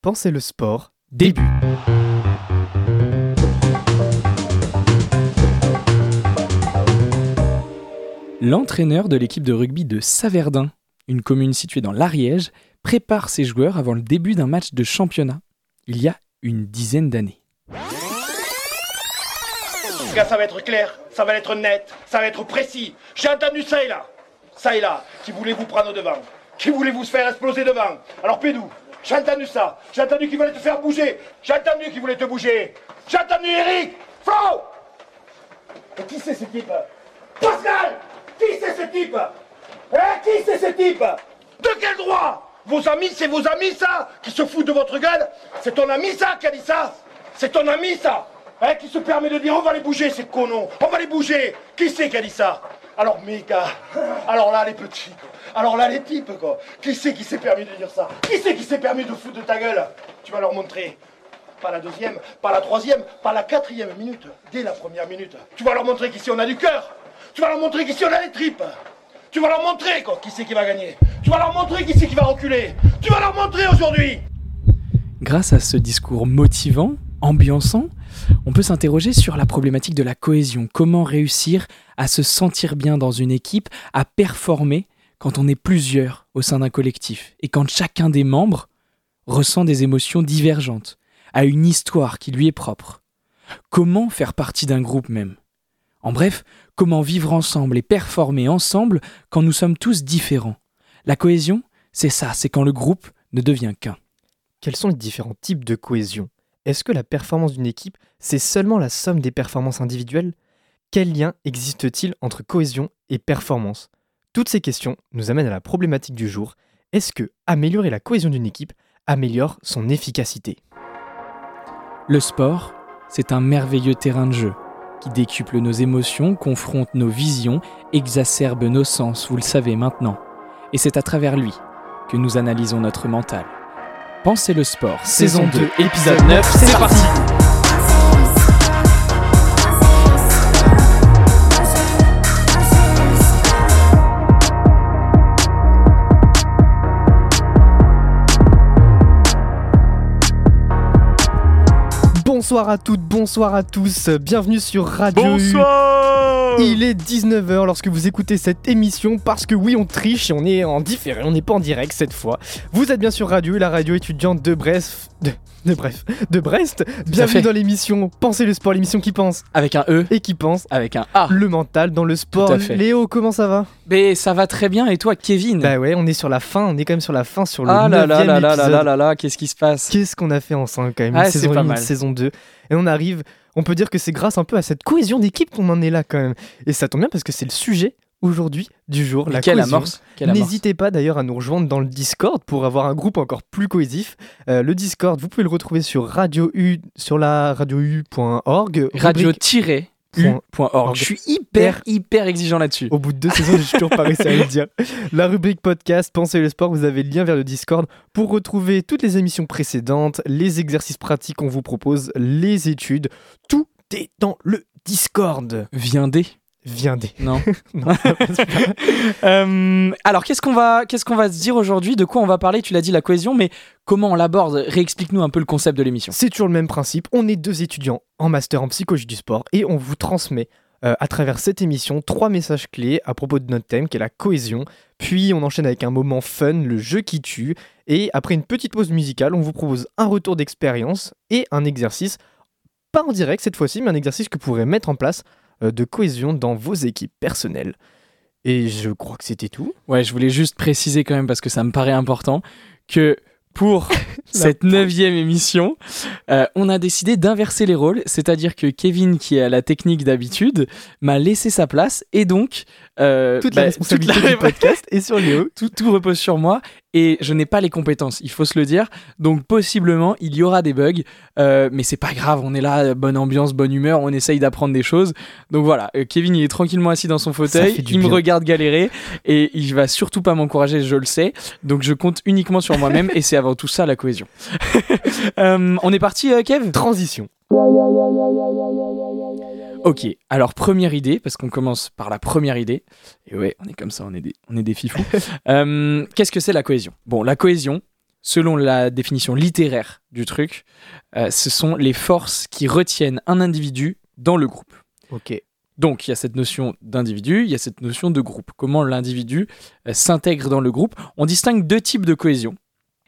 Pensez le sport, début. L'entraîneur de l'équipe de rugby de Saverdin, une commune située dans l'Ariège, prépare ses joueurs avant le début d'un match de championnat, il y a une dizaine d'années. Ça va être clair, ça va être net, ça va être précis. J'ai entendu ça et là, ça et là, qui voulait vous prendre devant, qui voulait vous faire exploser devant. Alors Pédou, j'ai entendu ça, j'ai entendu qu'il voulait te faire bouger, j'ai entendu qu'il voulait te bouger, j'ai entendu Eric, Flo. Et qui c'est ce type? Pascal. Qui c'est ce type? Hein? Qui c'est ce type? De quel droit? Vos amis, c'est vos amis ça Qui se foutent de votre gueule. C'est ton ami ça qui a dit ça. C'est ton ami ça. Hein, qui se permet de dire on va les bouger ces connons, on va les bouger. Qui c'est qui a dit ça? Alors mes gars, alors là les petits, alors là les types quoi, qui c'est qui s'est permis de dire ça? Qui c'est qui s'est permis de foutre de ta gueule? Tu vas leur montrer. Pas la deuxième, pas la troisième, pas la quatrième minute, dès la première minute. Tu vas leur montrer qu'ici on a du cœur. Tu vas leur montrer qu'ici on a les tripes. Tu vas leur montrer quoi, qui c'est qui va gagner. Tu vas leur montrer qui c'est qui va reculer. Tu vas leur montrer aujourd'hui. Grâce à ce discours motivant, ambiançant, on peut s'interroger sur la problématique de la cohésion. Comment réussir à se sentir bien dans une équipe, à performer quand on est plusieurs au sein d'un collectif et quand chacun des membres ressent des émotions divergentes, a une histoire qui lui est propre. Comment faire partie d'un groupe même? En bref, comment vivre ensemble et performer ensemble quand nous sommes tous différents La cohésion, c'est ça, c'est quand le groupe ne devient qu'un. Quels sont les différents types de cohésion? Est-ce que la performance d'une équipe, c'est seulement la somme des performances individuelles? Quel lien existe-t-il entre cohésion et performance? Toutes ces questions nous amènent à la problématique du jour. Est-ce que améliorer la cohésion d'une équipe améliore son efficacité? Le sport, c'est un merveilleux terrain de jeu qui décuple nos émotions, confronte nos visions, exacerbe nos sens, vous le savez maintenant. Et c'est à travers lui que nous analysons notre mental. Pensez le sport, saison 2, épisode 9, c'est parti. Bonsoir à toutes, bonsoir à tous, bienvenue sur Radio U. Il est 19h lorsque vous écoutez cette émission parce que oui on triche et on est en différé, on n'est pas en direct cette fois. Vous êtes bien sur Radio U, la radio étudiante de Brest, de, de bref, de Brest. Bienvenue dans l'émission Pensez le sport, l'émission qui pense Avec un E, et qui pense avec un A. le mental dans le sport. Tout à fait. Léo, comment ça va? Mais ça va très bien, et toi Kevin? Bah ouais, on est sur la fin, on est quand même sur la fin sur le Ah là là 9e là là là là là là, qu'est-ce qui se passe? Qu'est-ce qu'on a fait ensemble quand même Ah, saison pas 1, mal. saison 2. Et on arrive, on peut dire que c'est grâce un peu à cette cohésion d'équipe qu'on en est là quand même. Et ça tombe bien parce que c'est le sujet aujourd'hui du jour, Mais la Quelle cohésion. amorce. N'hésitez pas d'ailleurs à nous rejoindre dans le Discord pour avoir un groupe encore plus cohésif. Euh, le Discord, vous pouvez le retrouver sur radio U, sur la radiou.org. radio-u.org. Je suis hyper, hyper exigeant là-dessus. Au bout de deux saisons, j'ai toujours pas réussi à le dire. La rubrique podcast Pensez le sport, vous avez le lien vers le Discord pour retrouver toutes les émissions précédentes, les exercices pratiques qu'on vous propose, les études. Tout est dans le Discord. Viendez Non. Non. Euh, alors, qu'est-ce qu'on va, qu'est-ce qu'on va se dire aujourd'hui? De quoi on va parler? Tu l'as dit, la cohésion, mais comment on l'aborde? Réexplique-nous un peu le concept de l'émission. C'est toujours le même principe. On est deux étudiants en master en psychologie du sport et on vous transmet euh, à travers cette émission trois messages clés à propos de notre thème qui est la cohésion. Puis on enchaîne avec un moment fun, le jeu qui tue. Et après une petite pause musicale, on vous propose un retour d'expérience et un exercice, pas en direct cette fois-ci, mais un exercice que vous pourrez mettre en place de cohésion dans vos équipes personnelles. Et je crois que c'était tout. Ouais, je voulais juste préciser quand même, parce que ça me paraît important, que pour cette neuvième émission, euh, on a décidé d'inverser les rôles, c'est-à-dire que Kevin, qui est à la technique d'habitude, m'a laissé sa place, et donc... euh, Toute bah, la responsabilité toute la- du podcast est sur Léo. tout, tout repose sur moi et je n'ai pas les compétences, il faut se le dire. Donc possiblement il y aura des bugs, euh, mais c'est pas grave, on est là, bonne ambiance, bonne humeur, on essaye d'apprendre des choses. Donc voilà, euh, Kevin il est tranquillement assis dans son fauteuil, il me regarde galérer et il va surtout pas m'encourager, je le sais. Donc je compte uniquement sur moi-même et c'est avant tout ça la cohésion. Euh, on est parti, euh, Kev? Transition. Ok, alors première idée, parce qu'on commence par la première idée. Et ouais, on est comme ça, on est des, on est des fifous. Euh, Qu'est-ce que c'est la cohésion? Bon, la cohésion, selon la définition littéraire du truc, euh, ce sont les forces qui retiennent un individu dans le groupe. Ok. Donc il y a cette notion d'individu, il y a cette notion de groupe. Comment l'individu euh, s'intègre dans le groupe? On distingue deux types de cohésion.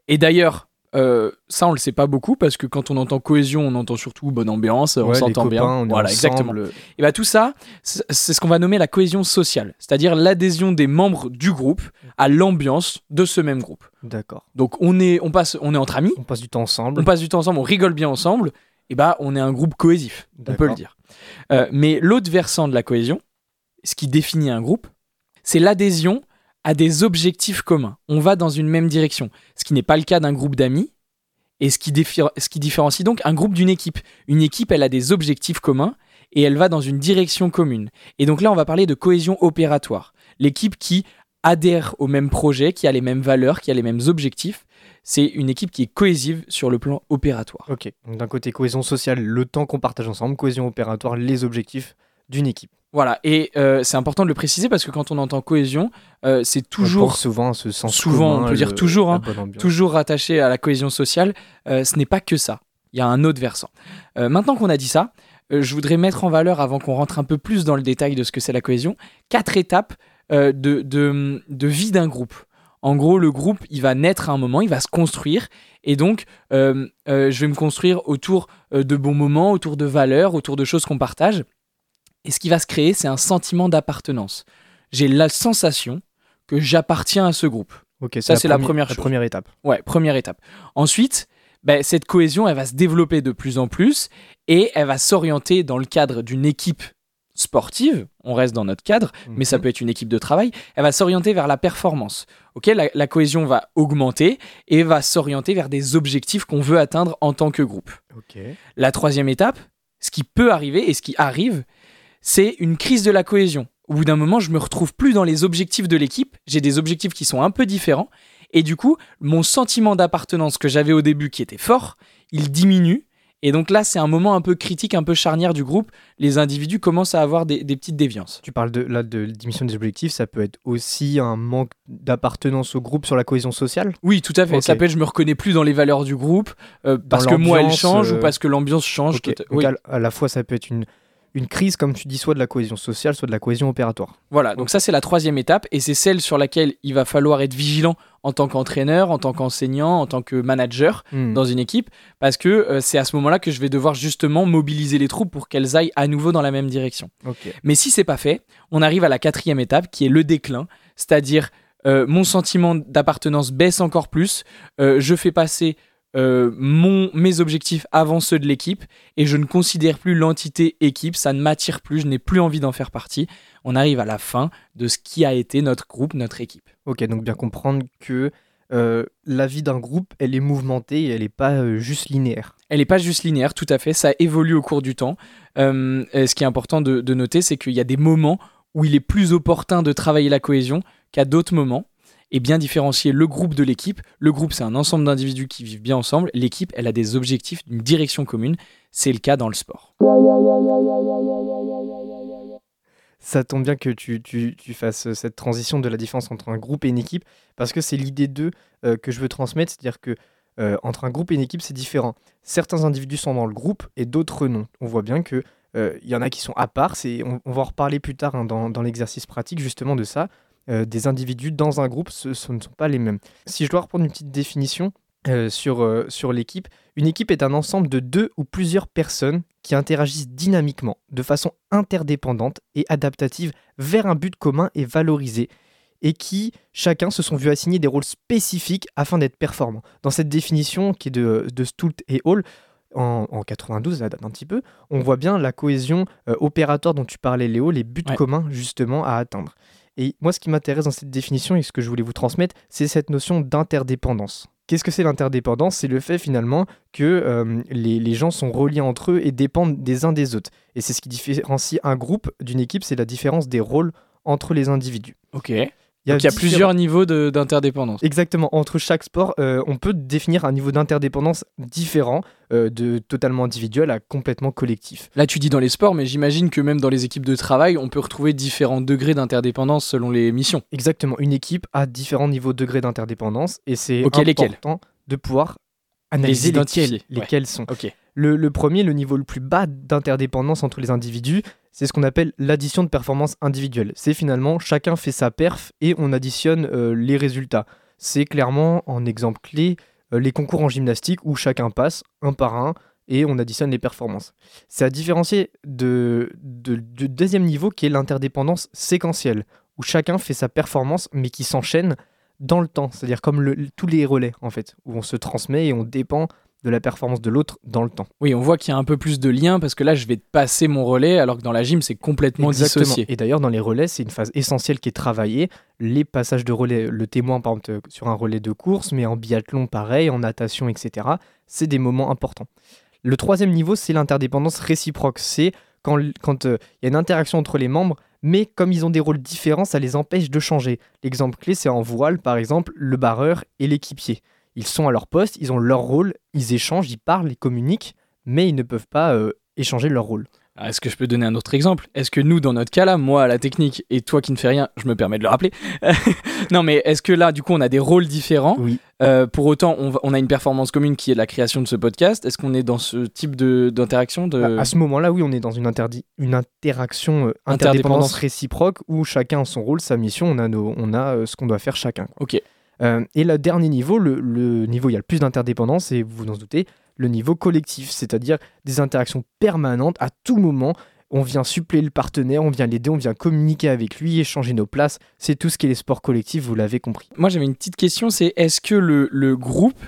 Et d'ailleurs, euh, ça on le sait pas beaucoup parce que quand on entend cohésion, on entend surtout bonne ambiance, on Ouais, s'entend bien. on est voilà, exactement. ensemble. Et bah tout ça, c'est ce qu'on va nommer la cohésion sociale, c'est-à-dire l'adhésion des membres du groupe à l'ambiance de ce même groupe. D'accord. Donc on est, on passe, on est entre amis, On passe du temps ensemble. on passe du temps ensemble, on rigole bien ensemble, et bah on est un groupe cohésif, on peut le dire. Euh, mais l'autre versant de la cohésion, ce qui définit un groupe, c'est l'adhésion à des objectifs communs. On va dans une même direction, ce qui n'est pas le cas d'un groupe d'amis, et ce qui, différencie donc un groupe d'une équipe. Une équipe, elle a des objectifs communs et elle va dans une direction commune. Et donc là, on va parler de cohésion opératoire. L'équipe qui adhère au même projet, qui a les mêmes valeurs, qui a les mêmes objectifs, c'est une équipe qui est cohésive sur le plan opératoire. Ok. D'un côté cohésion sociale, le temps qu'on partage ensemble, cohésion opératoire, les objectifs d'une équipe. Voilà, et euh, c'est important de le préciser parce que quand on entend cohésion, euh, c'est toujours, souvent ce sens souvent, commun, on peut dire le- toujours, hein, toujours rattaché à la cohésion sociale. Euh, ce n'est pas que ça, il y a un autre versant. Maintenant qu'on a dit ça, je voudrais mettre en valeur, avant qu'on rentre un peu plus dans le détail de ce que c'est la cohésion, quatre étapes de, de, de vie d'un groupe. En gros, le groupe, il va naître à un moment, il va se construire, et donc, euh, euh, je vais me construire autour de bons moments, autour de valeurs, autour de choses qu'on partage. Et ce qui va se créer, c'est un sentiment d'appartenance. J'ai la sensation que j'appartiens à ce groupe. Ok, Ça, c'est la premi- première la chose. première étape. Ouais, première étape. Ensuite, ben, cette cohésion, elle va se développer de plus en plus et elle va s'orienter dans le cadre d'une équipe sportive. On reste dans notre cadre, mais ça Mhm. peut être une équipe de travail. Elle va s'orienter vers la performance. Ok, la, la cohésion va augmenter et va s'orienter vers des objectifs qu'on veut atteindre en tant que groupe. Ok. La troisième étape, ce qui peut arriver et ce qui arrive, c'est une crise de la cohésion. Au bout d'un moment, je me retrouve plus dans les objectifs de l'équipe. J'ai des objectifs qui sont un peu différents. Et du coup, mon sentiment d'appartenance que j'avais au début, qui était fort, il diminue. Et donc là, c'est un moment un peu critique, un peu charnière du groupe. Les individus commencent à avoir des, des petites déviances. Tu parles de, là de diminution des objectifs, ça peut être aussi un manque d'appartenance au groupe sur la cohésion sociale? Oui, tout à fait. Ça peut être, je me reconnais plus dans les valeurs du groupe, euh, parce que moi, elle l'ambiance, change euh, ou parce que l'ambiance change. Ok. Tout à- Donc oui. à, à la fois, ça peut être une, une crise, comme tu dis, soit de la cohésion sociale, soit de la cohésion opératoire. Voilà, donc ça c'est la troisième étape et c'est celle sur laquelle il va falloir être vigilant en tant qu'entraîneur, en tant qu'enseignant, en tant que manager Hmm. dans une équipe, parce que euh, c'est à ce moment-là que je vais devoir justement mobiliser les troupes pour qu'elles aillent à nouveau dans la même direction. Mais si c'est pas fait, on arrive à la quatrième étape qui est le déclin, c'est-à-dire euh, mon sentiment d'appartenance baisse encore plus, euh, je fais passer euh, mon, mes objectifs avant ceux de l'équipe et je ne considère plus l'entité équipe, ça ne m'attire plus, je n'ai plus envie d'en faire partie. On arrive à la fin de ce qui a été notre groupe, notre équipe. Ok, donc bien comprendre que euh, la vie d'un groupe, elle est mouvementée et elle n'est pas euh, juste linéaire. Elle n'est pas juste linéaire, tout à fait, ça évolue au cours du temps. Ce qui est important de, de noter, c'est qu'il y a des moments où il est plus opportun de travailler la cohésion qu'à d'autres moments. Et bien différencier le groupe de l'équipe. Le groupe, c'est un ensemble d'individus qui vivent bien ensemble. L'équipe, elle a des objectifs, une direction commune. C'est le cas dans le sport. Ça tombe bien que tu, fasses euh, cette transition de la différence entre un groupe et une équipe, parce que c'est l'idée d'eux euh, que je veux transmettre, c'est-à-dire que euh, entre un groupe et une équipe, c'est différent. Certains individus sont dans le groupe et d'autres non. On voit bien que euh, il y en a qui sont à part. On, va en reparler plus tard hein, dans l'exercice pratique justement de ça. Euh, des individus dans un groupe, ce, ce ne sont pas les mêmes. Si je dois reprendre une petite définition euh, sur, euh, sur l'équipe, une équipe est un ensemble de deux ou plusieurs personnes qui interagissent dynamiquement, de façon interdépendante et adaptative vers un but commun et valorisé, et qui, chacun, se sont vus assigner des rôles spécifiques afin d'être performants. Dans cette définition qui est de, de Stult et Hall, en, en 92, ça date un petit peu, on voit bien la cohésion euh, opératoire dont tu parlais, Léo, les buts Ouais. communs justement à atteindre. Et moi, ce qui m'intéresse dans cette définition et ce que je voulais vous transmettre, c'est cette notion d'interdépendance. Qu'est-ce que c'est l'interdépendance? C'est le fait finalement que euh, les, les gens sont reliés entre eux et dépendent des uns des autres. Et c'est ce qui différencie un groupe d'une équipe, c'est la différence des rôles entre les individus. Ok. Donc il y a différents- plusieurs niveaux d'interdépendance. Exactement, entre chaque sport, euh, on peut définir un niveau d'interdépendance différent, euh, de totalement individuel à complètement collectif. Là, tu dis dans les sports, mais j'imagine que même dans les équipes de travail, on peut retrouver différents degrés d'interdépendance selon les missions. Exactement, une équipe a différents niveaux de degrés d'interdépendance et c'est lesquels? important de pouvoir analyser lesquels, identifier, ouais. lesquels sont. Le, premier, le niveau le plus bas d'interdépendance entre les individus, c'est ce qu'on appelle l'addition de performances individuelles. C'est finalement chacun fait sa perf et on additionne euh, les résultats. C'est clairement, en exemple clé, euh, les concours en gymnastique où chacun passe un par un et on additionne les performances. C'est à différencier de, du deuxième niveau qui est l'interdépendance séquentielle, où chacun fait sa performance mais qui s'enchaîne dans le temps, c'est-à-dire comme tous les relais en fait, où on se transmet et on dépend de la performance de l'autre dans le temps. Oui, on voit qu'il y a un peu plus de lien parce que là, je vais passer mon relais alors que dans la gym, c'est complètement Exactement. dissocié. Et d'ailleurs, dans les relais, c'est une phase essentielle qui est travaillée. Les passages de relais, le témoin, par exemple, euh, sur un relais de course, mais en biathlon, pareil, en natation, etc., c'est des moments importants. Le troisième niveau, c'est l'interdépendance réciproque. C'est quand, euh, il y a une interaction entre les membres, mais comme ils ont des rôles différents, ça les empêche de changer. L'exemple clé, c'est en voile, par exemple, le barreur et l'équipier. Ils sont à leur poste, ils ont leur rôle, ils échangent, ils parlent, ils communiquent, mais ils ne peuvent pas euh, échanger leur rôle. Ah, Est-ce que je peux donner un autre exemple? Est-ce que nous, dans notre cas là, moi à la technique et toi qui ne fais rien, je me permets de le rappeler. non, mais est-ce que là, du coup, on a des rôles différents? Oui. Euh, Pour autant, on, va- on a une performance commune qui est la création de ce podcast. Est-ce qu'on est dans ce type d'interaction de... À- À ce moment-là, oui, on est dans une, une interaction, euh, Interdépendance. interdépendance réciproque où chacun a son rôle, sa mission, on a, nos- on a euh, ce qu'on doit faire chacun. quoi. Ok. Euh, et le dernier niveau, le, niveau où il y a le plus d'interdépendance, et vous vous en doutez, le niveau collectif, c'est-à-dire des interactions permanentes à tout moment. On vient suppléer le partenaire, on vient l'aider, on vient communiquer avec lui, échanger nos places. C'est tout ce qui est les sports collectifs, vous l'avez compris. Moi, j'avais une petite question, c'est est-ce que le, le groupe,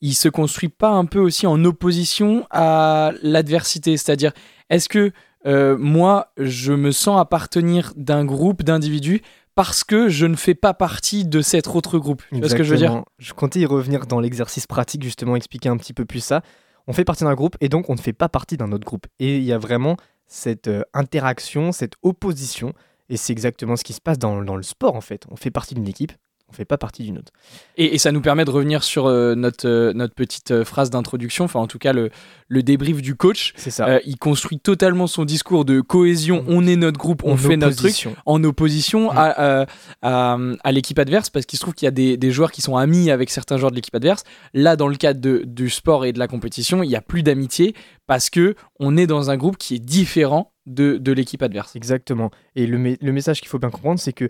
il se construit pas un peu aussi en opposition à l'adversité? C'est-à-dire, est-ce que euh, moi, je me sens appartenir d'un groupe d'individus parce que je ne fais pas partie de cet autre groupe Tu vois ce que je veux dire. Je comptais y revenir dans l'exercice pratique, justement, expliquer un petit peu plus ça. On fait partie d'un groupe et donc on ne fait pas partie d'un autre groupe. Et il y a vraiment cette euh, interaction, cette opposition. Et c'est exactement ce qui se passe dans le sport, en fait. On fait partie d'une équipe, on fait pas partie d'une autre. Et, et ça nous permet de revenir sur euh, notre, euh, notre petite euh, phrase d'introduction, enfin en tout cas le, le débrief du coach. C'est ça. Il construit totalement son discours de cohésion, on est notre groupe, on En fait notre truc. en opposition Mm. à, à, à l'équipe adverse parce qu'il se trouve qu'il y a des, des joueurs qui sont amis avec certains joueurs de l'équipe adverse. Là, dans le cadre de- du sport et de la compétition, il n'y a plus d'amitié parce que on est dans un groupe qui est différent de, de l'équipe adverse. Exactement. Et le, me- le message qu'il faut bien comprendre, c'est que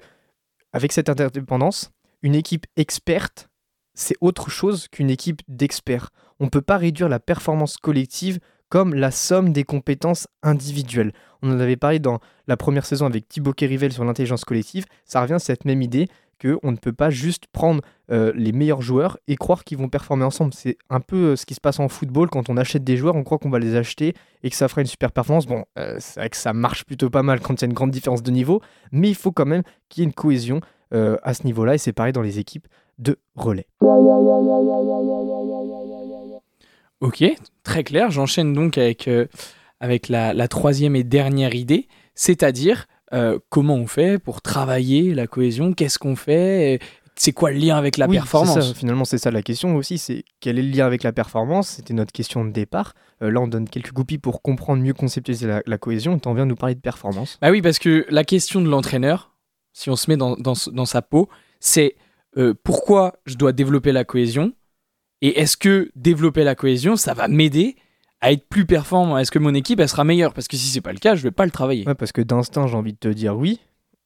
avec cette interdépendance, une équipe experte, c'est autre chose qu'une équipe d'experts. On ne peut pas réduire la performance collective comme la somme des compétences individuelles. On en avait parlé dans la première saison avec Thibaut Kerivel sur l'intelligence collective. Ça revient à cette même idée qu'on ne peut pas juste prendre euh, les meilleurs joueurs et croire qu'ils vont performer ensemble. C'est un peu euh, ce qui se passe en football quand on achète des joueurs, on croit qu'on va les acheter et que ça fera une super performance. Bon, euh, que ça marche plutôt pas mal quand il y a une grande différence de niveau, mais il faut quand même qu'il y ait une cohésion euh, à ce niveau-là et c'est pareil dans les équipes de relais. Ok, très clair. J'enchaîne donc avec, euh, avec la, la troisième et dernière idée, c'est-à-dire euh, comment on fait pour travailler la cohésion, qu'est-ce qu'on fait, et c'est quoi le lien avec la Oui, performance? ça, finalement, c'est ça la question aussi, c'est quel est le lien avec la performance? C'était notre question de départ. Euh, là, on donne quelques goupilles pour comprendre mieux conceptualiser la, la cohésion. Tu en viens de nous parler de performance. Bah oui, parce que la question de l'entraîneur, si on se met dans, dans, dans sa peau, c'est euh, pourquoi je dois développer la cohésion et est-ce que développer la cohésion, ça va m'aider à être plus performant? Est-ce que mon équipe, elle sera meilleure? Parce que si c'est pas le cas, je vais pas le travailler. Ouais, parce que d'instinct, j'ai envie de te dire oui.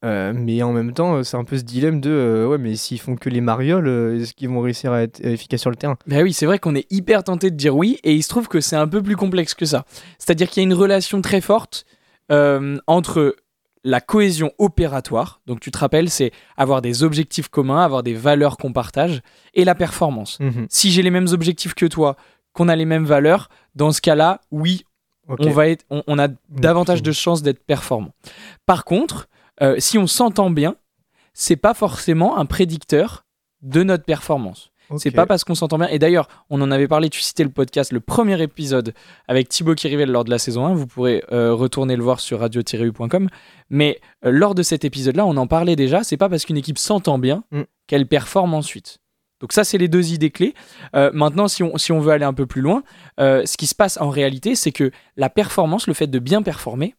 euh, mais en même temps, c'est un peu ce dilemme de euh, ouais, mais s'ils font que les marioles, euh, est-ce qu'ils vont réussir à être efficaces sur le terrain? Bah oui, c'est vrai qu'on est hyper tenté de dire oui, et il se trouve que c'est un peu plus complexe que ça. C'est-à-dire qu'il y a une relation très forte entre la cohésion opératoire, donc tu te rappelles, c'est avoir des objectifs communs, avoir des valeurs qu'on partage, et la performance. Mhm. Si j'ai les mêmes objectifs que toi, qu'on a les mêmes valeurs, dans ce cas-là, oui, on, va être, on, on a davantage de chances d'être performant. Par contre, euh, si on s'entend bien, c'est pas forcément un prédicteur de notre performance. C'est pas parce qu'on s'entend bien. Et d'ailleurs, on en avait parlé, tu citais le podcast, le premier épisode avec Thibaut Kirivel lors de la saison 1. Vous pourrez euh, retourner le voir sur radio-u.com. Mais euh, lors de cet épisode-là, on en parlait déjà. C'est pas parce qu'une équipe s'entend bien Mm. qu'elle performe ensuite. Donc ça, c'est les deux idées clés. Euh, maintenant, si on, si on veut aller un peu plus loin, ce qui se passe en réalité, c'est que la performance, le fait de bien performer,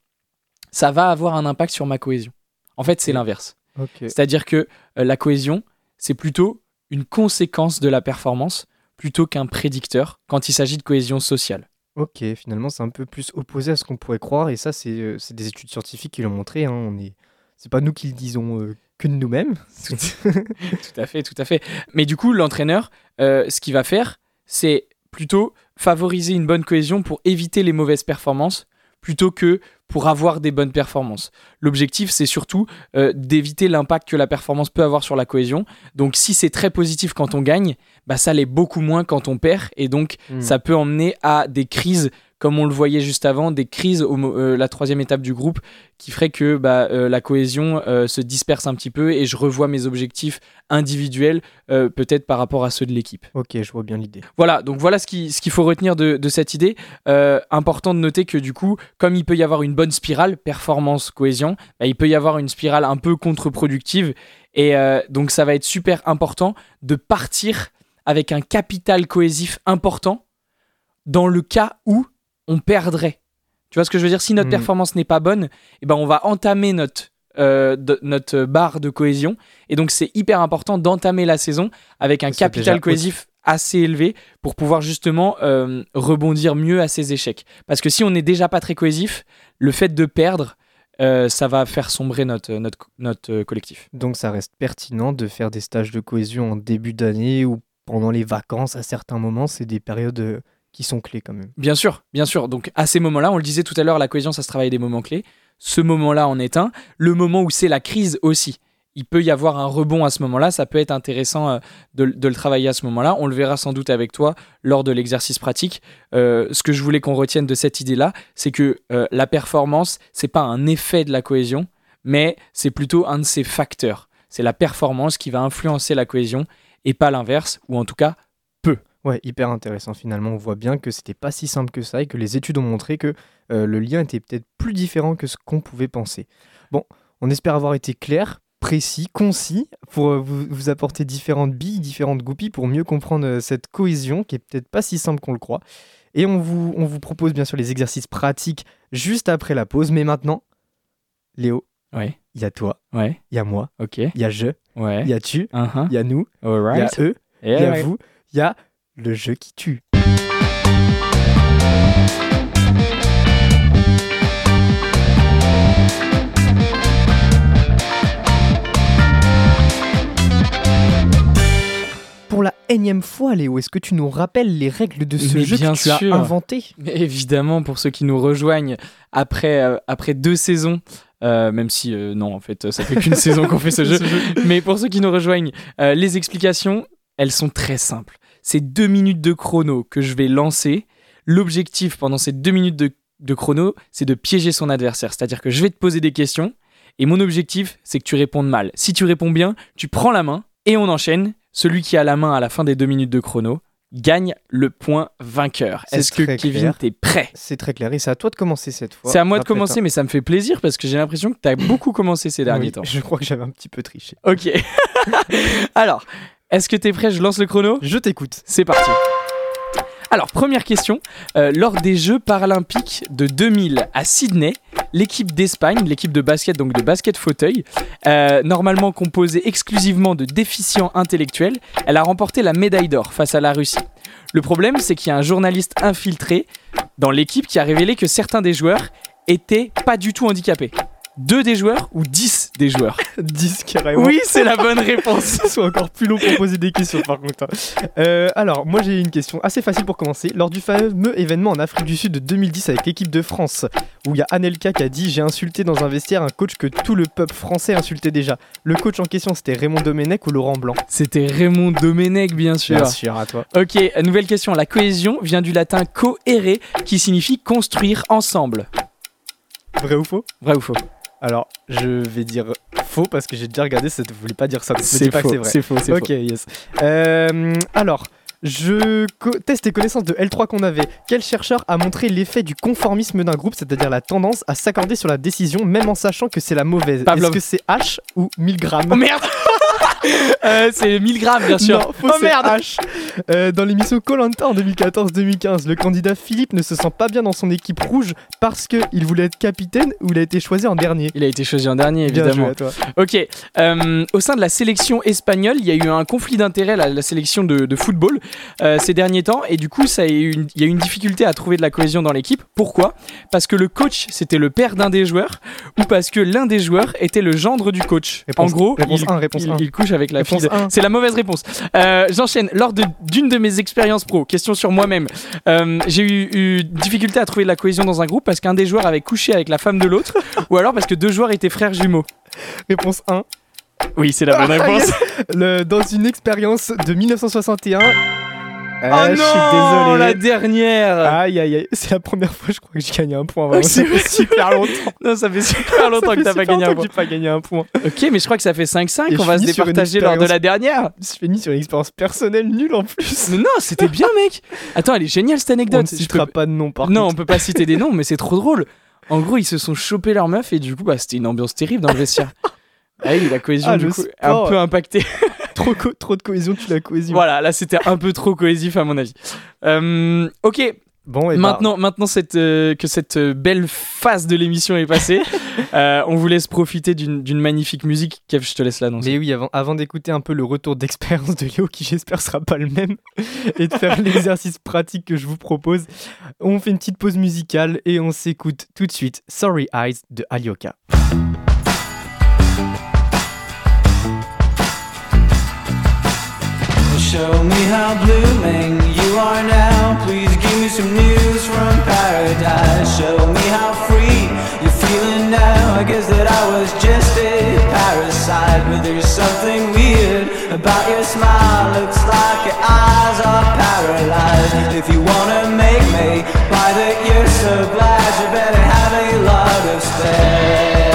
ça va avoir un impact sur ma cohésion. En fait, c'est Mm. l'inverse. C'est-à-dire que la cohésion, c'est plutôt une conséquence de la performance plutôt qu'un prédicteur quand il s'agit de cohésion sociale. Ok, finalement, c'est un peu plus opposé à ce qu'on pourrait croire, et ça, c'est euh, c'est des études scientifiques qui l'ont montré. Hein, on est, c'est pas nous qui le disons euh, que de nous-mêmes. Tout à fait, tout à fait. Mais du coup, l'entraîneur, euh, ce qu'il va faire, c'est plutôt favoriser une bonne cohésion pour éviter les mauvaises performances plutôt que pour avoir des bonnes performances. L'objectif, c'est surtout euh, d'éviter l'impact que la performance peut avoir sur la cohésion. Donc si c'est très positif quand on gagne, bah, ça l'est beaucoup moins quand on perd, et donc Hmm. ça peut emmener à des crises, comme on le voyait juste avant, des crises au euh, la troisième étape du groupe, qui ferait que bah, euh, la cohésion euh, se disperse un petit peu, et je revois mes objectifs individuels, peut-être par rapport à ceux de l'équipe. ok, je vois bien l'idée. Voilà, donc voilà ce qui- ce qu'il faut retenir de, de cette idée. Important de noter que du coup, comme il peut y avoir une bonne spirale, performance, cohésion, bah, il peut y avoir une spirale un peu contre-productive. Et donc ça va être super important de partir avec un capital cohésif important dans le cas où on perdrait. Tu vois ce que je veux dire? Si notre Mhm. performance n'est pas bonne, eh ben on va entamer notre, euh, de- notre barre de cohésion. Et donc c'est hyper important d'entamer la saison avec un capital cohésif assez élevé pour pouvoir justement euh, rebondir mieux à ces échecs. Parce que si on n'est déjà pas très cohésif, le fait de perdre, euh, ça va faire sombrer notre, notre, notre collectif. Donc, ça reste pertinent de faire des stages de cohésion en début d'année ou pendant les vacances à certains moments. C'est des périodes qui sont clés quand même. Bien sûr, bien sûr. Donc à ces moments-là, on le disait tout à l'heure, la cohésion, ça se travaille des moments clés. Ce moment-là en est un. Le moment où c'est la crise aussi. Il peut y avoir un rebond à ce moment-là. Ça peut être intéressant euh, de, le travailler à ce moment-là. On le verra sans doute avec toi lors de l'exercice pratique. Euh, ce que je voulais qu'on retienne de cette idée-là, c'est que euh, la performance, c'est pas un effet de la cohésion, mais c'est plutôt un de ses facteurs. C'est la performance qui va influencer la cohésion et pas l'inverse, ou en tout cas Ouais, hyper intéressant finalement. On voit bien que c'était pas si simple que ça et que les études ont montré que euh, le lien était peut-être plus différent que ce qu'on pouvait penser. Bon, on espère avoir été clair, précis, concis pour euh, vous, vous apporter différentes billes, différentes goupilles pour mieux comprendre euh, cette cohésion qui est peut-être pas si simple qu'on le croit. Et on vous, on vous propose bien sûr les exercices pratiques juste après la pause. Mais maintenant, Léo, ouais, il y a toi, ouais, il y a moi, il y a je, ouais, il y a tu, uh-huh. il y a nous, il y a eux, Et il y a vous, il y a le jeu qui tue. Pour la énième fois, Léo, est-ce que tu nous rappelles les règles de ce Mais jeu bien que tu as inventé? Mais évidemment, pour ceux qui nous rejoignent après, euh, après deux saisons, euh, même si euh, non, en fait, ça fait qu'une saison qu'on fait ce jeu, mais pour ceux qui nous rejoignent, les explications, elles sont très simples. C'est deux minutes de chrono que je vais lancer. L'objectif pendant ces deux minutes de, de chrono, c'est de piéger son adversaire. C'est-à-dire que je vais te poser des questions et mon objectif, c'est que tu répondes mal. Si tu réponds bien, tu prends la main et on enchaîne. Celui qui a la main à la fin des deux minutes de chrono gagne le point vainqueur. Est-ce que Kevin, t'es prêt? C'est très clair et c'est à toi de commencer cette fois. C'est à moi de commencer, t'as- mais ça me fait plaisir parce que j'ai l'impression que tu as beaucoup commencé ces derniers Oui, temps. Je crois que j'avais un petit peu triché. Ok. Alors, est-ce que tu es prêt? Je lance le chrono? Je t'écoute. C'est parti. Alors, première question. Euh, lors des Jeux paralympiques de 2000 à Sydney, l'équipe d'Espagne, l'équipe de basket, donc de basket fauteuil, euh, normalement composée exclusivement de déficients intellectuels, elle a remporté la médaille d'or face à la Russie. Le problème, c'est qu'il y a un journaliste infiltré dans l'équipe qui a révélé que certains des joueurs étaient pas du tout handicapés. Deux des joueurs ou dix des joueurs 10 carrément. Oui, c'est la bonne réponse. Ce soit encore plus long pour poser des questions par contre. hein. Euh, alors, moi j'ai une question assez facile pour commencer. Lors du fameux événement en Afrique du Sud de 2010 avec l'équipe de France, où il y a Anelka qui a dit J'ai insulté dans un vestiaire un coach que tout le peuple français insultait déjà. Le coach en question c'était Raymond Domenech ou Laurent Blanc? C'était Raymond Domenech, bien sûr. sûr, à toi. Ok, nouvelle question. La cohésion vient du latin cohere, qui signifie construire ensemble. Vrai ou faux? Vrai ou faux Alors, je vais dire faux parce que j'ai déjà regardé, ça ne voulait pas dire ça. C'est pas que faux, c'est vrai. c'est faux, c'est Ok, faux. yes. Euh, alors, je co- teste les connaissances de L3 qu'on avait. Quel chercheur a montré l'effet du conformisme d'un groupe, c'est-à-dire la tendance à s'accorder sur la décision, même en sachant que c'est la mauvaise? Pavlov. Est-ce que c'est H ou 1000 grammes? Oh merde Euh, c'est 1000 grammes, bien sûr. Non, oh merde H. Euh, dans l'émission Colanta en 2014-2015, le candidat Philippe ne se sent pas bien dans son équipe rouge parce qu'il voulait être capitaine ou il a été choisi en dernier. Il a été choisi en dernier, Bien évidemment. joué à toi. Ok. euh, au sein de la sélection espagnole, il y a eu un conflit d'intérêt, la, la sélection de, de football, ces derniers temps. Et du coup, ça a eu une- il y a eu une difficulté à trouver de la cohésion dans l'équipe. Pourquoi? Parce que le coach, c'était le père d'un des joueurs, ou parce que l'un des joueurs était le gendre du coach. Réponse- en gros, réponse il, un, réponse il- un. il couche avec la Réponse fille. de-. C'est la mauvaise réponse. Euh, J'enchaîne. Lors d'une de, mes expériences pro, question sur moi-même, euh, j'ai eu, eu difficulté à trouver de la cohésion dans un groupe parce qu'un des joueurs avait couché avec la femme de l'autre, ou alors parce que deux joueurs étaient frères jumeaux. Réponse 1. Oui, c'est la bonne Ah, réponse. Le- dans une expérience de 1961. Euh, oh je non, suis désolé. la dernière. Aïe aïe aïe, c'est la première fois je crois que j'ai gagné un point. Vraiment, ça fait super longtemps. Non, ça fait super longtemps que t'as pas gagné un point. pas gagné un point. Ok, mais je crois que ça fait 5-5. Et On va se départager lors de la dernière. Je finis sur une expérience personnelle nulle en plus. Mais non, c'était bien, mec. Attends, elle est géniale cette On anecdote. ne Je citera peux- pas de nom par Non, on contre. peut pas citer des noms, mais c'est trop drôle. En gros, ils se sont chopés leur meuf et du coup, bah, c'était une ambiance terrible dans le vestiaire. Ah oui, la cohésion, Ah, du coup, sport. un peu impactée. Trop, co- trop de cohésion, tu la cohésion. voilà, là, c'était un peu trop cohésif à mon avis. Euh, ok, Bon, et bah, maintenant, maintenant cette, euh, que cette euh, belle phase de l'émission est passée, euh, on vous laisse profiter d'une d'une magnifique musique. Kev, je te laisse l'annoncer. Mais oui, avant, avant d'écouter un peu le retour d'expérience de Léo, qui j'espère sera pas le même, et de faire l'exercice pratique que je vous propose, on fait une petite pause musicale et on s'écoute tout de suite Sorry Eyes de Alioka. Show me how blooming you are now. Please give me some news from paradise. Show me how free you're feeling now. I guess that I was just a parasite, but there's something weird about your smile. Looks like your eyes are paralyzed. If you wanna make me buy that you're so glad, you better have a lot of spare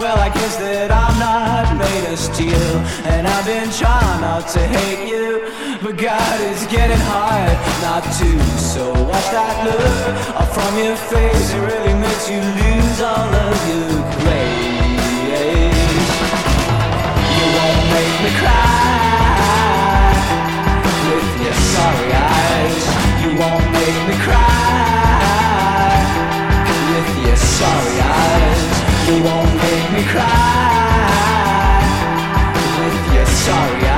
Well, I guess that I'm not made of steel. And I've been trying not to hate you, but God, it's getting hard not to. So watch that look off from your face. It really makes you lose all of your grace. You won't make me cry with your sorry eyes. You won't make me cry with your sorry sorry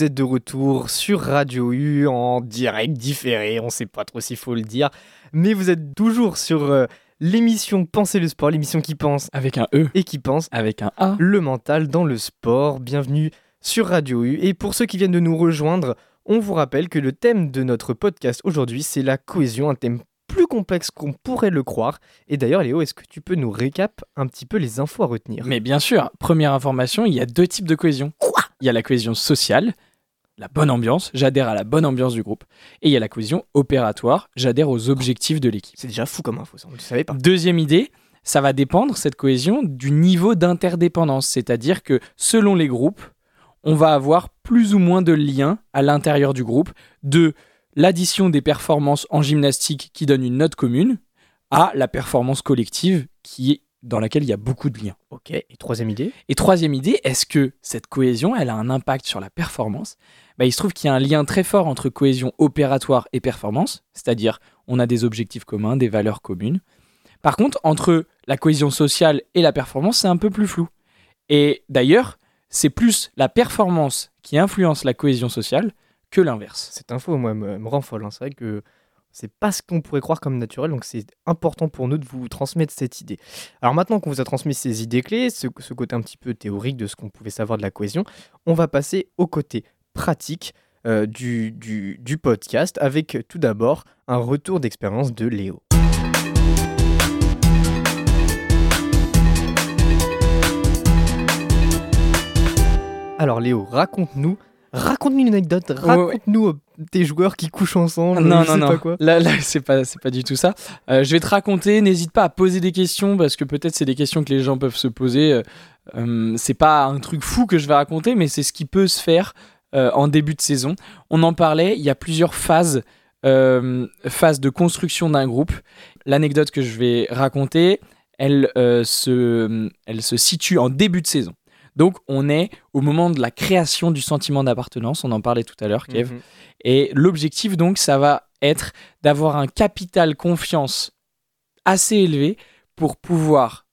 vous êtes de retour sur Radio U en direct différé, on sait pas trop s'il faut le dire, mais vous êtes toujours sur euh, l'émission Penser le sport, l'émission qui pense Avec un E, et qui pense avec un A. le mental dans le sport. Bienvenue sur Radio U. Et pour ceux qui viennent de nous rejoindre, on vous rappelle que le thème de notre podcast aujourd'hui, c'est la cohésion, un thème plus complexe qu'on pourrait le croire. Et d'ailleurs, Léo, est-ce que tu peux nous récap un petit peu les infos à retenir? Mais bien sûr, première information, il y a deux types de cohésion. Quoi? Il y a la cohésion sociale, la bonne ambiance, j'adhère à la bonne ambiance du groupe. Et il y a la cohésion opératoire, j'adhère aux objectifs de l'équipe. C'est déjà fou comme info, ça, on ne le savait pas. Deuxième idée, ça va dépendre, cette cohésion, du niveau d'interdépendance. C'est-à-dire que selon les groupes, on va avoir plus ou moins de liens à l'intérieur du groupe, de l'addition des performances en gymnastique qui donne une note commune à la performance collective qui est dans laquelle il y a beaucoup de liens. Ok, et troisième idée Et troisième idée, est-ce que cette cohésion, elle a un impact sur la performance? Bah, Il se trouve qu'il y a un lien très fort entre cohésion opératoire et performance, c'est-à-dire on a des objectifs communs, des valeurs communes. Par contre, entre la cohésion sociale et la performance, c'est un peu plus flou. Et d'ailleurs, c'est plus la performance qui influence la cohésion sociale que l'inverse. Cette info, moi, me, me rend folle. hein. C'est vrai que c'est pas ce qu'on pourrait croire comme naturel, donc c'est important pour nous de vous transmettre cette idée. Alors maintenant qu'on vous a transmis ces idées clés, ce, côté un petit peu théorique de ce qu'on pouvait savoir de la cohésion, on va passer au côté pratique euh, du podcast avec tout d'abord un retour d'expérience de Léo. Alors Léo, raconte-nous, raconte-nous une anecdote, ouais. raconte-nous euh, tes joueurs qui couchent ensemble, non, je non, sais non. pas quoi. Là, là c'est pas, c'est pas du tout ça. Euh, je vais te raconter. N'hésite pas à poser des questions parce que peut-être c'est des questions que les gens peuvent se poser. Euh, euh, c'est pas un truc fou que je vais raconter, mais c'est ce qui peut se faire euh, en début de saison. On en parlait. Il y a plusieurs phases, phases de construction d'un groupe. L'anecdote que je vais raconter, elle, se, elle se situe en début de saison. Donc, on est au moment de la création du sentiment d'appartenance. On en parlait tout à l'heure, Kev. Mhm. Et l'objectif, donc, ça va être d'avoir un capital confiance assez élevé pour pouvoir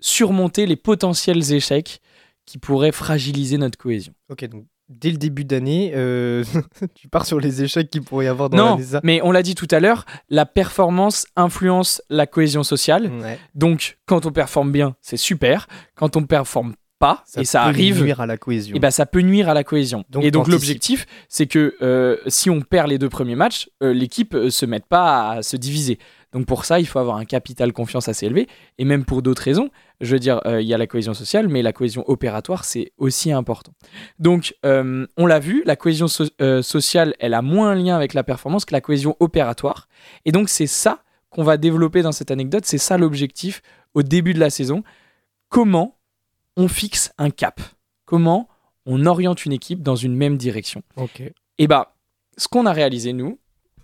surmonter les potentiels échecs qui pourraient fragiliser notre cohésion. Ok, donc dès le début d'année, euh, tu pars sur les échecs qu'il pourrait y avoir dans non, mais on l'a dit tout à l'heure, la performance influence la cohésion sociale. Ouais, Donc, quand on performe bien, c'est super. Quand on performe pas, et ça peut arrive, nuire à la cohésion. et ben ça peut nuire à la cohésion. Donc, et donc l'objectif, c'est que euh, si on perd les deux premiers matchs, euh, l'équipe ne se mette pas à se diviser. Donc pour ça, il faut avoir un capital confiance assez élevé. Et même pour d'autres raisons, je veux dire, euh, il y a la cohésion sociale, mais la cohésion opératoire, c'est aussi important. Donc euh, on l'a vu, la cohésion so- euh, sociale, elle a moins un lien avec la performance que la cohésion opératoire. Et donc c'est ça qu'on va développer dans cette anecdote, c'est ça l'objectif au début de la saison. Comment on fixe un cap Comment on oriente une équipe dans une même direction Ok. Et bah, ce qu'on a réalisé, nous,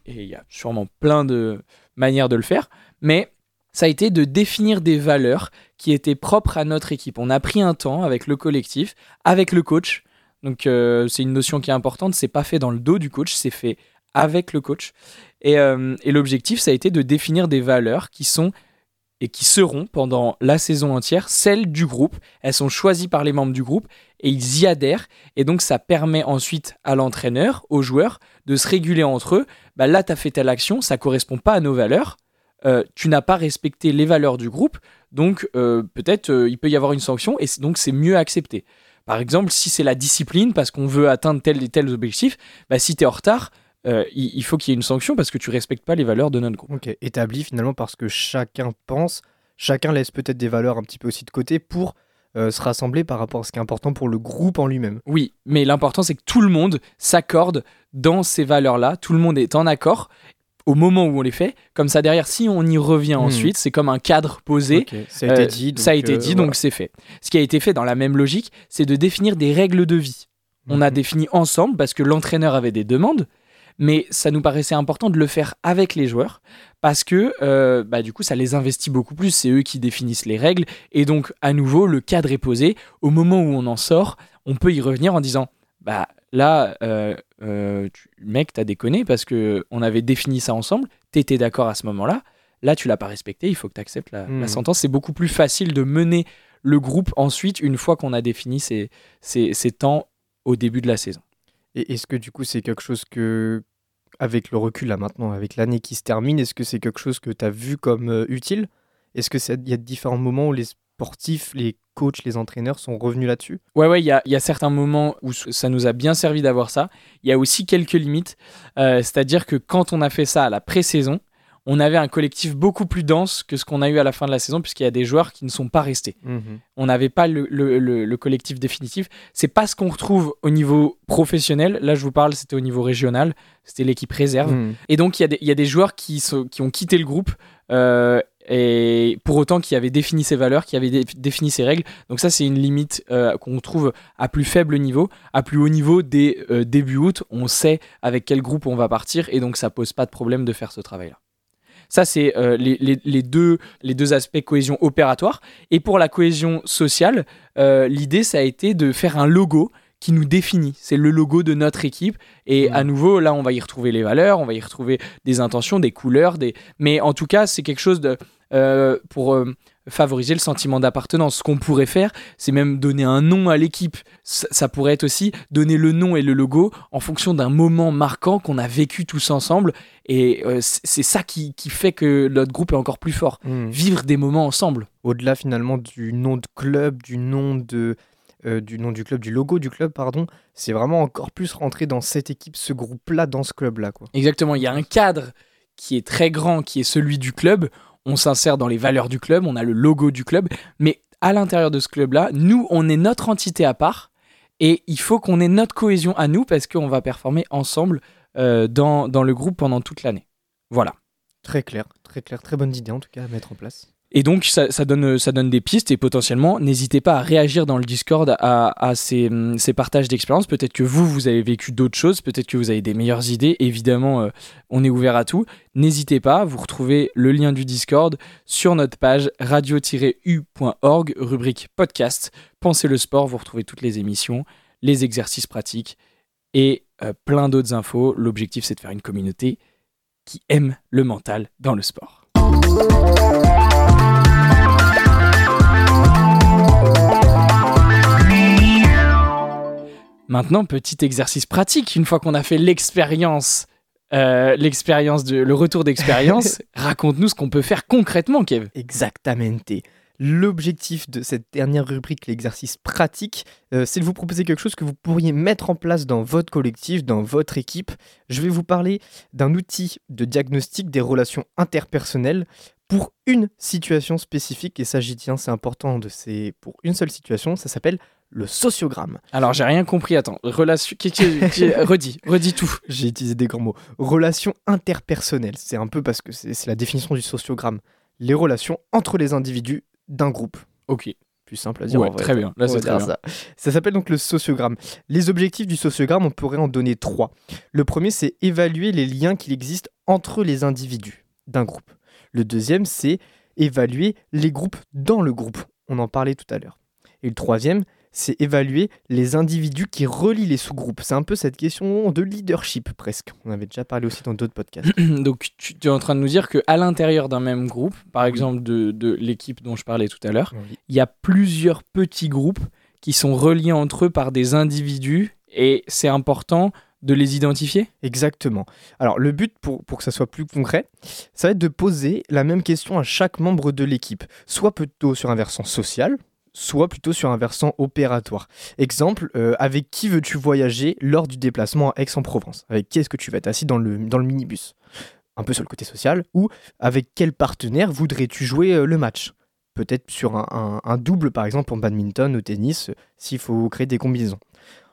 et il y a sûrement plein de manières de le faire, mais ça a été de définir des valeurs qui étaient propres à notre équipe. On a pris un temps avec le collectif, avec le coach. Donc, euh, c'est une notion qui est importante. C'est pas fait dans le dos du coach, c'est fait avec le coach. Et, euh, et l'objectif, ça a été de définir des valeurs qui sont et qui seront pendant la saison entière celles du groupe. Elles sont choisies par les membres du groupe et ils y adhèrent. Et donc, ça permet ensuite à l'entraîneur, aux joueurs, de se réguler entre eux. Bah, là, tu as fait telle action, ça correspond pas à nos valeurs. Euh, tu n'as pas respecté les valeurs du groupe. Donc, euh, peut-être, euh, il peut y avoir une sanction et donc, c'est mieux accepté. Par exemple, si c'est la discipline parce qu'on veut atteindre tel et tel objectif, bah, si tu es en retard, euh, il, il faut qu'il y ait une sanction parce que tu respectes pas les valeurs de notre groupe. Ok, établi finalement parce que chacun pense, chacun laisse peut-être des valeurs un petit peu aussi de côté pour euh, se rassembler par rapport à ce qui est important pour le groupe en lui-même. Oui, mais l'important c'est que tout le monde s'accorde dans ces valeurs-là, tout le monde est en accord au moment où on les fait. Comme ça derrière, si on y revient Hmm. ensuite, c'est comme un cadre posé. Ok, Ça a été Euh, dit. ça a donc, été euh, dit, voilà. donc c'est fait. Ce qui a été fait dans la même logique, c'est de définir des règles de vie. On a Mhm. défini ensemble parce que l'entraîneur avait des demandes, mais ça nous paraissait important de le faire avec les joueurs parce que euh, bah, du coup ça les investit beaucoup plus. C'est eux qui définissent les règles et donc à nouveau le cadre est posé. Au moment où on en sort, on peut y revenir en disant bah là euh, euh, tu- mec t'as déconné parce que on avait défini ça ensemble. T'étais d'accord à ce moment-là. Là tu l'as pas respecté. Il faut que tu acceptes la, la Mhm. sentence. C'est beaucoup plus facile de mener le groupe ensuite une fois qu'on a défini ces, ces, ces temps au début de la saison. Et est-ce que du coup c'est quelque chose que, avec le recul là maintenant, avec l'année qui se termine, est-ce que c'est quelque chose que tu as vu comme utile? Est-ce qu'il y a différents moments où les sportifs, les coachs, les entraîneurs sont revenus là-dessus? Ouais, ouais, il y a, certains moments où ça nous a bien servi d'avoir ça. Il y a aussi quelques limites. C'est-à-dire que quand on a fait ça à la pré-saison, on avait un collectif beaucoup plus dense que ce qu'on a eu à la fin de la saison, puisqu'il y a des joueurs qui ne sont pas restés. On n'avait pas le, le- le- le collectif définitif. C'est pas ce qu'on retrouve au niveau professionnel. Là, je vous parle, c'était au niveau régional. C'était l'équipe réserve. Mhm. Et donc, il y, a des- il y a des joueurs qui, sont- qui ont quitté le groupe. euh, et pour autant qui avaient défini ses valeurs, qui avaient dé- défini ses règles. Donc ça, c'est une limite euh, qu'on trouve à plus faible niveau. À plus haut niveau, dès euh, début août, on sait avec quel groupe on va partir. Et donc, ça pose pas de problème de faire ce travail-là. Ça, c'est euh, les, les- les deux, les deux aspects cohésion opératoire. Et pour la cohésion sociale, euh, l'idée, ça a été de faire un logo qui nous définit. C'est le logo de notre équipe. Et Mhm. à nouveau, là, on va y retrouver les valeurs, on va y retrouver des intentions, des couleurs. Des... Mais en tout cas, c'est quelque chose de, euh, pour euh, favoriser le sentiment d'appartenance. Ce qu'on pourrait faire, c'est même donner un nom à l'équipe. Ça, ça pourrait être aussi donner le nom et le logo en fonction d'un moment marquant qu'on a vécu tous ensemble. Et euh, c'est ça qui, qui fait que notre groupe est encore plus fort. Mhm. Vivre des moments ensemble. Au-delà finalement du nom de club, du nom de euh, du nom du club, du logo du club, pardon, c'est vraiment encore plus rentrer dans cette équipe, ce groupe-là, dans ce club-là. Exactement, il y a un cadre qui est très grand, qui est celui du club. On s'insère dans les valeurs du club, on a le logo du club, mais à l'intérieur de ce club-là, nous, on est notre entité à part, et il faut qu'on ait notre cohésion à nous parce qu'on va performer ensemble euh, dans, dans le groupe pendant toute l'année. Voilà. Très clair, très clair, très bonne idée en tout cas à mettre en place. Et donc, ça, donne, ça donne des pistes et potentiellement, n'hésitez pas à réagir dans le Discord à, ces, hum, ces partages d'expérience. Peut-être que vous, vous avez vécu d'autres choses, peut-être que vous avez des meilleures idées. Évidemment, euh, on est ouvert à tout. N'hésitez pas, vous retrouvez le lien du Discord sur notre page radio-u.org, rubrique podcast. Pensez le sport, vous retrouvez toutes les émissions, les exercices pratiques et euh, plein d'autres infos. L'objectif, c'est de faire une communauté qui aime le mental dans le sport. Maintenant, petit exercice pratique, une fois qu'on a fait l'expérience, euh, l'expérience de, le retour d'expérience, raconte-nous ce qu'on peut faire concrètement, Kev. Exactamente. L'objectif de cette dernière rubrique, l'exercice pratique, euh, c'est de vous proposer quelque chose que vous pourriez mettre en place dans votre collectif, dans votre équipe. Je vais vous parler d'un outil de diagnostic des relations interpersonnelles pour une situation spécifique, et ça j'y tiens, c'est important, de ces... pour une seule situation, ça s'appelle le sociogramme. Alors, j'ai rien compris, attends, relation, qui- qui- qui- redis, redis tout. J'ai utilisé des grands mots. Relations interpersonnelles, c'est un peu parce que c'est la définition du sociogramme. Les relations entre les individus d'un groupe. Ok, Plus simple à dire. ouais, en vrai. très bien, là c'est très bien. ça. Ça s'appelle donc le sociogramme. Les objectifs du sociogramme, on pourrait en donner trois. Le premier, c'est évaluer les liens qu'il existe entre les individus d'un groupe. Le deuxième, c'est évaluer les groupes dans le groupe. On en parlait tout à l'heure. Et le troisième, c'est évaluer les individus qui relient les sous-groupes. C'est un peu cette question de leadership presque. On avait déjà parlé aussi dans d'autres podcasts. Donc, tu, tu es en train de nous dire qu'à l'intérieur d'un même groupe, par exemple de, de l'équipe dont je parlais tout à l'heure, il y a plusieurs petits groupes qui sont reliés entre eux par des individus et c'est important de les identifier? Exactement. Alors le but pour, pour que ça soit plus concret, ça va être de poser la même question à chaque membre de l'équipe, soit plutôt sur un versant social, soit plutôt sur un versant opératoire. Exemple, euh, avec qui veux-tu voyager lors du déplacement à Aix-en-Provence? Avec qui est-ce que tu vas être assis dans le, minibus? Un peu sur le côté social. Ou avec quel partenaire voudrais-tu jouer euh, le match? Peut-être sur un double, par exemple, en badminton, au tennis, euh, s'il faut créer des combinaisons.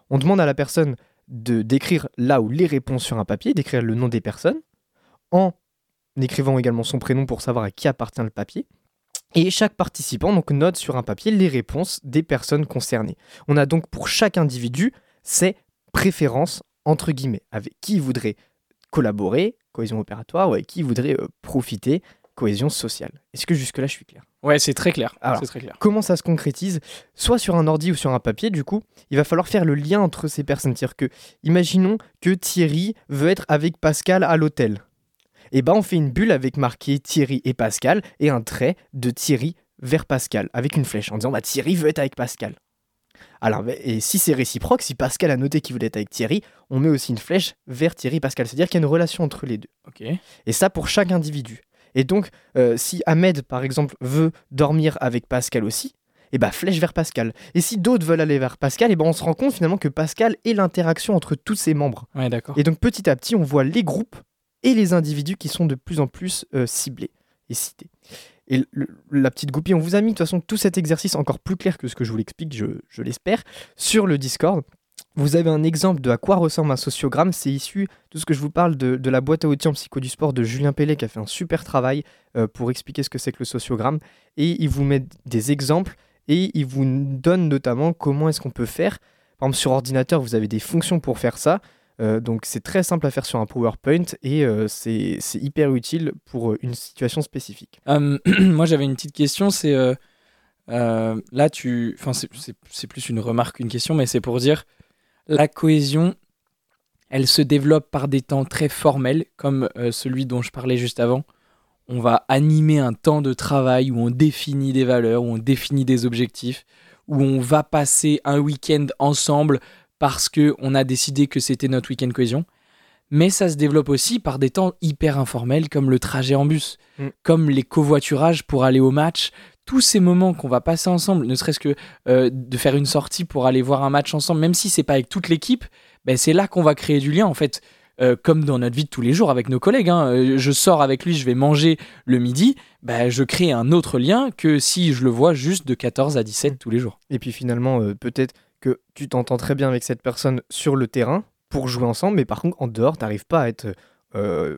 On demande à la personne de d'écrire là ou les réponses sur un papier, d'écrire le nom des personnes, en écrivant également son prénom pour savoir à qui appartient le papier. Et chaque participant donc note sur un papier les réponses des personnes concernées. On a donc pour chaque individu ses préférences entre guillemets, avec qui il voudrait collaborer, cohésion opératoire, ou avec qui il voudrait euh, profiter, cohésion sociale. Est-ce que jusque-là je suis clair? Ouais, c'est très clair. Alors, c'est très clair. Comment ça se concrétise? Soit sur un ordi ou sur un papier, du coup, il va falloir faire le lien entre ces personnes. C'est-à-dire que, imaginons que Thierry veut être avec Pascal à l'hôtel. Et ben, on fait une bulle avec marqué Thierry et Pascal et un trait de Thierry vers Pascal avec une flèche en disant bah, Thierry veut être avec Pascal. Alors, et si c'est réciproque, si Pascal a noté qu'il voulait être avec Thierry, on met aussi une flèche vers Thierry Pascal. C'est-à-dire qu'il y a une relation entre les deux. Et ça pour chaque individu. Et donc, euh, si Ahmed, par exemple, veut dormir avec Pascal aussi, et bah flèche vers Pascal. Et si d'autres veulent aller vers Pascal, et ben on se rend compte finalement que Pascal est l'interaction entre tous ses membres. Ouais, d'accord. Et donc petit à petit, on voit les groupes et les individus qui sont de plus en plus euh, ciblés et cités. Et la petite goupille, on vous a mis de toute façon tout cet exercice encore plus clair que ce que je vous l'explique, je, je l'espère, sur le Discord. Vous avez un exemple de à quoi ressemble un sociogramme. C'est issu de ce que je vous parle de, de la boîte à outils en psycho du sport de Julien Pellet qui a fait un super travail euh, pour expliquer ce que c'est que le sociogramme. Et il vous met des exemples et il vous donne notamment comment est-ce qu'on peut faire. Par exemple, sur ordinateur, vous avez des fonctions pour faire ça. Euh, donc c'est très simple à faire sur un PowerPoint et euh, c'est hyper utile pour euh, une situation spécifique. Euh, moi, j'avais une petite question. C'est euh, là, tu, enfin, c'est- plus une remarque qu'une question, mais c'est pour dire la cohésion. Elle se développe par des temps très formels, comme celui dont je parlais juste avant. On va animer un temps de travail où on définit des valeurs, où on définit des objectifs, où on va passer un week-end ensemble parce que on a décidé que c'était notre week-end cohésion. Mais ça se développe aussi par des temps hyper informels comme le trajet en bus, Mm. comme les covoiturages pour aller au match. Tous ces moments qu'on va passer ensemble, ne serait-ce que euh, de faire une sortie pour aller voir un match ensemble, même si c'est pas avec toute l'équipe, ben c'est là qu'on va créer du lien en fait. Euh, comme dans notre vie de tous les jours avec nos collègues. hein. Euh, Je sors avec lui, je vais manger le midi, ben, je crée un autre lien que si je le vois juste de 14 à 17 tous les jours. Et puis finalement, euh, peut-être que tu t'entends très bien avec cette personne sur le terrain pour jouer ensemble, mais par contre, en dehors, tu n'arrives pas à être euh,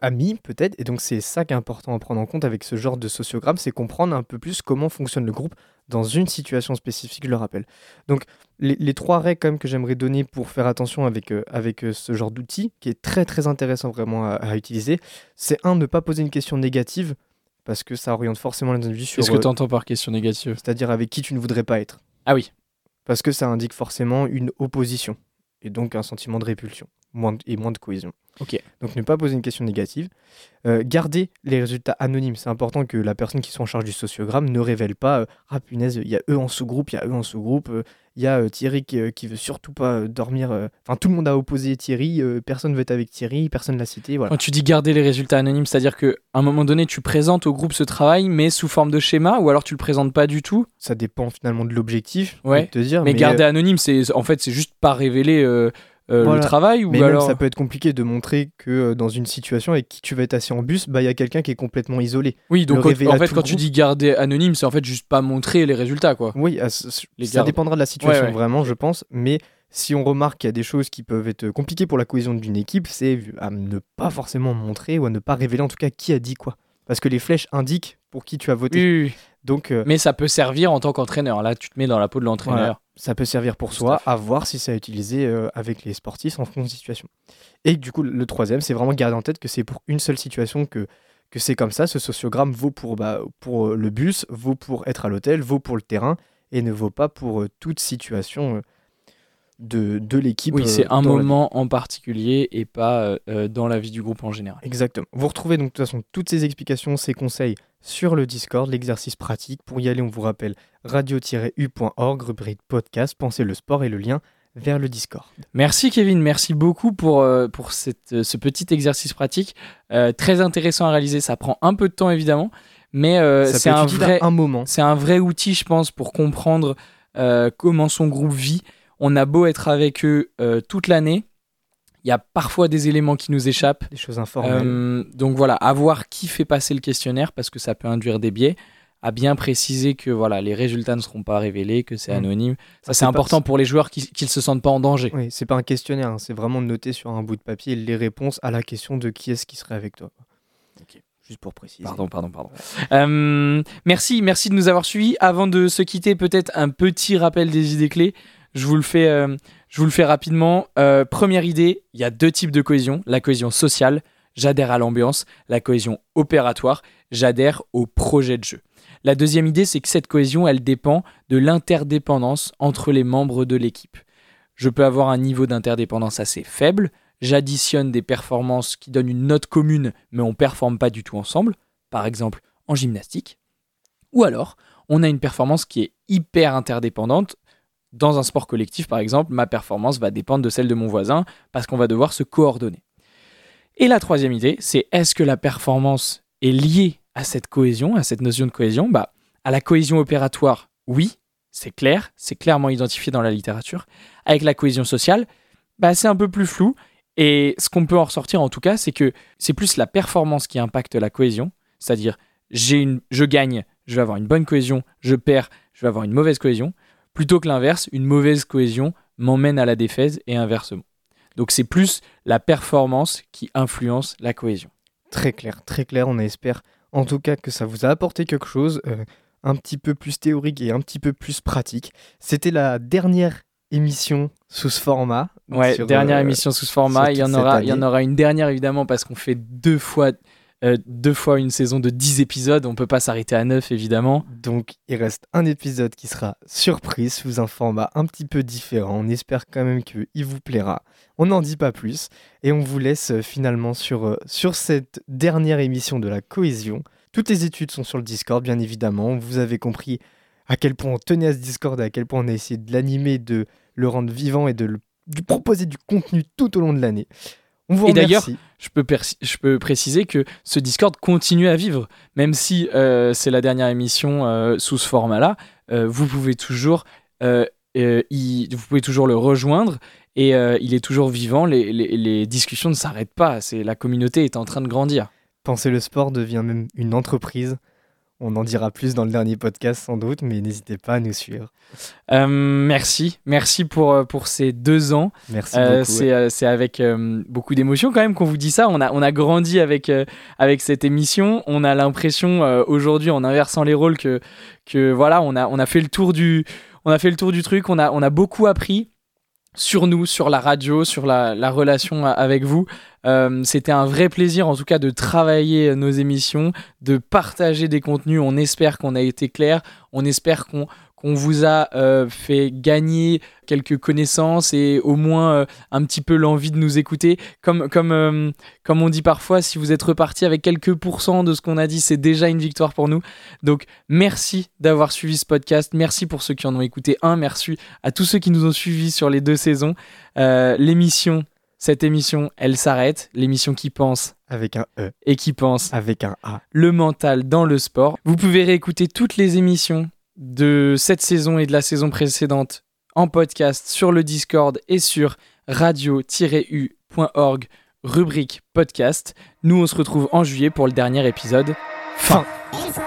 ami, peut-être. Et donc, c'est ça qui est important à prendre en compte avec ce genre de sociogramme, c'est comprendre un peu plus comment fonctionne le groupe dans une situation spécifique, je le rappelle. Donc, les, les trois règles quand même que j'aimerais donner pour faire attention avec, euh, avec euh, ce genre d'outil, qui est très très intéressant vraiment à, à utiliser, c'est un, ne pas poser une question négative, parce que ça oriente forcément les individus sur... Qu'est-ce que tu entends par question négative? c'est-à-dire avec qui tu ne voudrais pas être. Ah oui. Parce que ça indique forcément une opposition et donc un sentiment de répulsion moins et moins de cohésion. Ok. Donc ne pas poser une question négative. Euh, garder les résultats anonymes. C'est important que la personne qui soit en charge du sociogramme ne révèle pas euh, Ah punaise, il y a eux en sous-groupe, il y a eux en sous-groupe, euh, il y a euh, Thierry qui, euh, qui veut surtout pas euh, dormir. Enfin, tout le monde a opposé Thierry, personne veut être avec Thierry, personne l'a cité. Voilà. Quand tu dis garder les résultats anonymes, c'est-à-dire qu'à un moment donné, tu présentes au groupe ce travail, mais sous forme de schéma, ou alors tu le présentes pas du tout? Ça dépend finalement de l'objectif. Ouais. de te dire, Mais, mais, garder euh, anonyme, c'est en fait, c'est juste pas révéler euh, euh, Voilà. le travail, ou Mais même alors. ça peut être compliqué de montrer que euh, dans une situation avec qui tu vas être assis en bus, bah il y a quelqu'un qui est complètement isolé. Oui, donc quand- en fait, quand tu dis garder anonyme, c'est en fait juste pas montrer les résultats, quoi. Oui, à Les ça gardes. dépendra de la situation Ouais, ouais. vraiment, je pense. Mais si on remarque qu'il y a des choses qui peuvent être compliquées pour la cohésion d'une équipe, c'est à ne pas forcément montrer ou à ne pas révéler en tout cas qui a dit quoi. Parce que les flèches indiquent pour qui tu as voté. Oui, oui, oui. Donc euh, Mais ça peut servir en tant qu'entraîneur. Là, tu te mets dans la peau de l'entraîneur. Voilà. ça peut servir pour Tout soi, à voir si c'est à utiliser euh, avec les sportifs en fonction de situation. Et du coup, le troisième, c'est vraiment garder en tête que c'est pour une seule situation que, que c'est comme ça. Ce sociogramme vaut pour, bah, pour euh, le bus, vaut pour être à l'hôtel, vaut pour le terrain et ne vaut pas pour euh, toute situation de, de l'équipe. Oui, euh, c'est un la moment en particulier et pas euh, dans la vie du groupe en général. Exactement. Vous retrouvez donc de toute façon toutes ces explications, ces conseils sur le Discord, l'exercice pratique. Pour y aller, on vous rappelle radio-u.org, rubrique podcast, pensez le sport et le lien vers le Discord. Merci Kevin, merci beaucoup pour, euh, pour cette, euh, ce petit exercice pratique. Euh, très intéressant à réaliser, ça prend un peu de temps évidemment, mais c'est un vrai, un moment. c'est un vrai outil, je pense, pour comprendre comment son groupe vit. On a beau être avec eux toute l'année, il y a parfois des éléments qui nous échappent. Des choses informelles. Euh, donc voilà, à voir qui fait passer le questionnaire parce que ça peut induire des biais. À bien préciser que voilà, les résultats ne seront pas révélés, que c'est Mm. anonyme. Ça, c'est pas- important pour les joueurs qui ne se sentent pas en danger. Oui, c'est pas un questionnaire, hein, c'est vraiment de noter sur un bout de papier les réponses à la question de qui est-ce qui serait avec toi. Ok. Juste pour préciser. Pardon, pardon, pardon. Euh, merci, merci de nous avoir suivis. Avant de se quitter, peut-être un petit rappel des idées clés. Je vous le fais, euh, je vous le fais rapidement. Euh, première idée, il y a deux types de cohésion. La cohésion sociale, j'adhère à l'ambiance. La cohésion opératoire, j'adhère au projet de jeu. La deuxième idée, c'est que cette cohésion, elle dépend de l'interdépendance entre les membres de l'équipe. Je peux avoir un niveau d'interdépendance assez faible, j'additionne des performances qui donnent une note commune, mais on performe pas du tout ensemble, par exemple en gymnastique. Ou alors, on a une performance qui est hyper interdépendante, dans un sport collectif, par exemple, ma performance va dépendre de celle de mon voisin parce qu'on va devoir se coordonner. Et la troisième idée, c'est est-ce que la performance est liée à cette cohésion, à cette notion de cohésion? Bah, À la cohésion opératoire, oui, c'est clair, c'est clairement identifié dans la littérature. Avec la cohésion sociale, bah, c'est un peu plus flou. Et ce qu'on peut en ressortir en tout cas, c'est que c'est plus la performance qui impacte la cohésion, c'est-à-dire j'ai une, je gagne, je vais avoir une bonne cohésion, je perds, je vais avoir une mauvaise cohésion, plutôt que l'inverse, une mauvaise cohésion m'emmène à la défaise et inversement. Donc c'est plus la performance qui influence la cohésion. Très clair, très clair. On espère en tout cas que ça vous a apporté quelque chose, euh, un petit peu plus théorique et un petit peu plus pratique. C'était la dernière émission sous ce format. Ouais, sur, dernière euh, émission sous ce format. Il y, en aura, il y en aura une dernière évidemment parce qu'on fait deux fois, euh, deux fois une saison de 10 épisodes. On peut pas s'arrêter à 9 évidemment. Donc il reste un épisode qui sera surprise sous un format un petit peu différent. On espère quand même qu'il vous plaira. On n'en dit pas plus et on vous laisse euh, finalement sur, euh, sur cette dernière émission de la cohésion. Toutes les études sont sur le Discord bien évidemment. Vous avez compris à quel point on tenait à ce Discord et à quel point on a essayé de l'animer, de le rendre vivant et de, le- de proposer du contenu tout au long de l'année. On vous Et d'ailleurs. Je peux, je peux préciser que ce Discord continue à vivre, même si euh, c'est la dernière émission euh, sous ce format-là. euh, vous pouvez toujours, euh, euh, y- vous pouvez toujours le rejoindre et euh, il est toujours vivant. Les, les- les discussions ne s'arrêtent pas. C'est la communauté est en train de grandir. Penser le sport devient même une entreprise. On en dira plus dans le dernier podcast sans doute, mais n'hésitez pas à nous suivre. Euh, merci, merci pour euh, pour ces deux ans. Merci Euh, beaucoup. c'est euh, c'est avec euh, beaucoup d'émotion quand même qu'on vous dit ça. On a, on a grandi avec, avec cette émission. On a l'impression aujourd'hui, en inversant les rôles, que, que voilà, on a, on, a fait le tour du, on a fait le tour du truc. On a, on a beaucoup appris sur nous, sur la radio, sur la, la relation avec vous. Euh, C'était un vrai plaisir en tout cas de travailler nos émissions, de partager des contenus. On espère qu'on a été clair. On espère qu'on qu'on vous a euh, fait gagner quelques connaissances et au moins euh, un petit peu l'envie de nous écouter. Comme, comme, euh, comme on dit parfois, si vous êtes reparti avec quelques pourcents de ce qu'on a dit, c'est déjà une victoire pour nous. Donc merci d'avoir suivi ce podcast. Merci pour ceux qui en ont écouté un. Merci à tous ceux qui nous ont suivis sur les deux saisons. L'émission, cette émission, elle s'arrête. L'émission qui pense Avec un E, et qui pense avec un A. le mental dans le sport. Vous pouvez réécouter toutes les émissions de cette saison et de la saison précédente en podcast sur le Discord et sur radio-u.org rubrique podcast. Nous on se retrouve en juillet pour le dernier épisode. Fin. Il faut.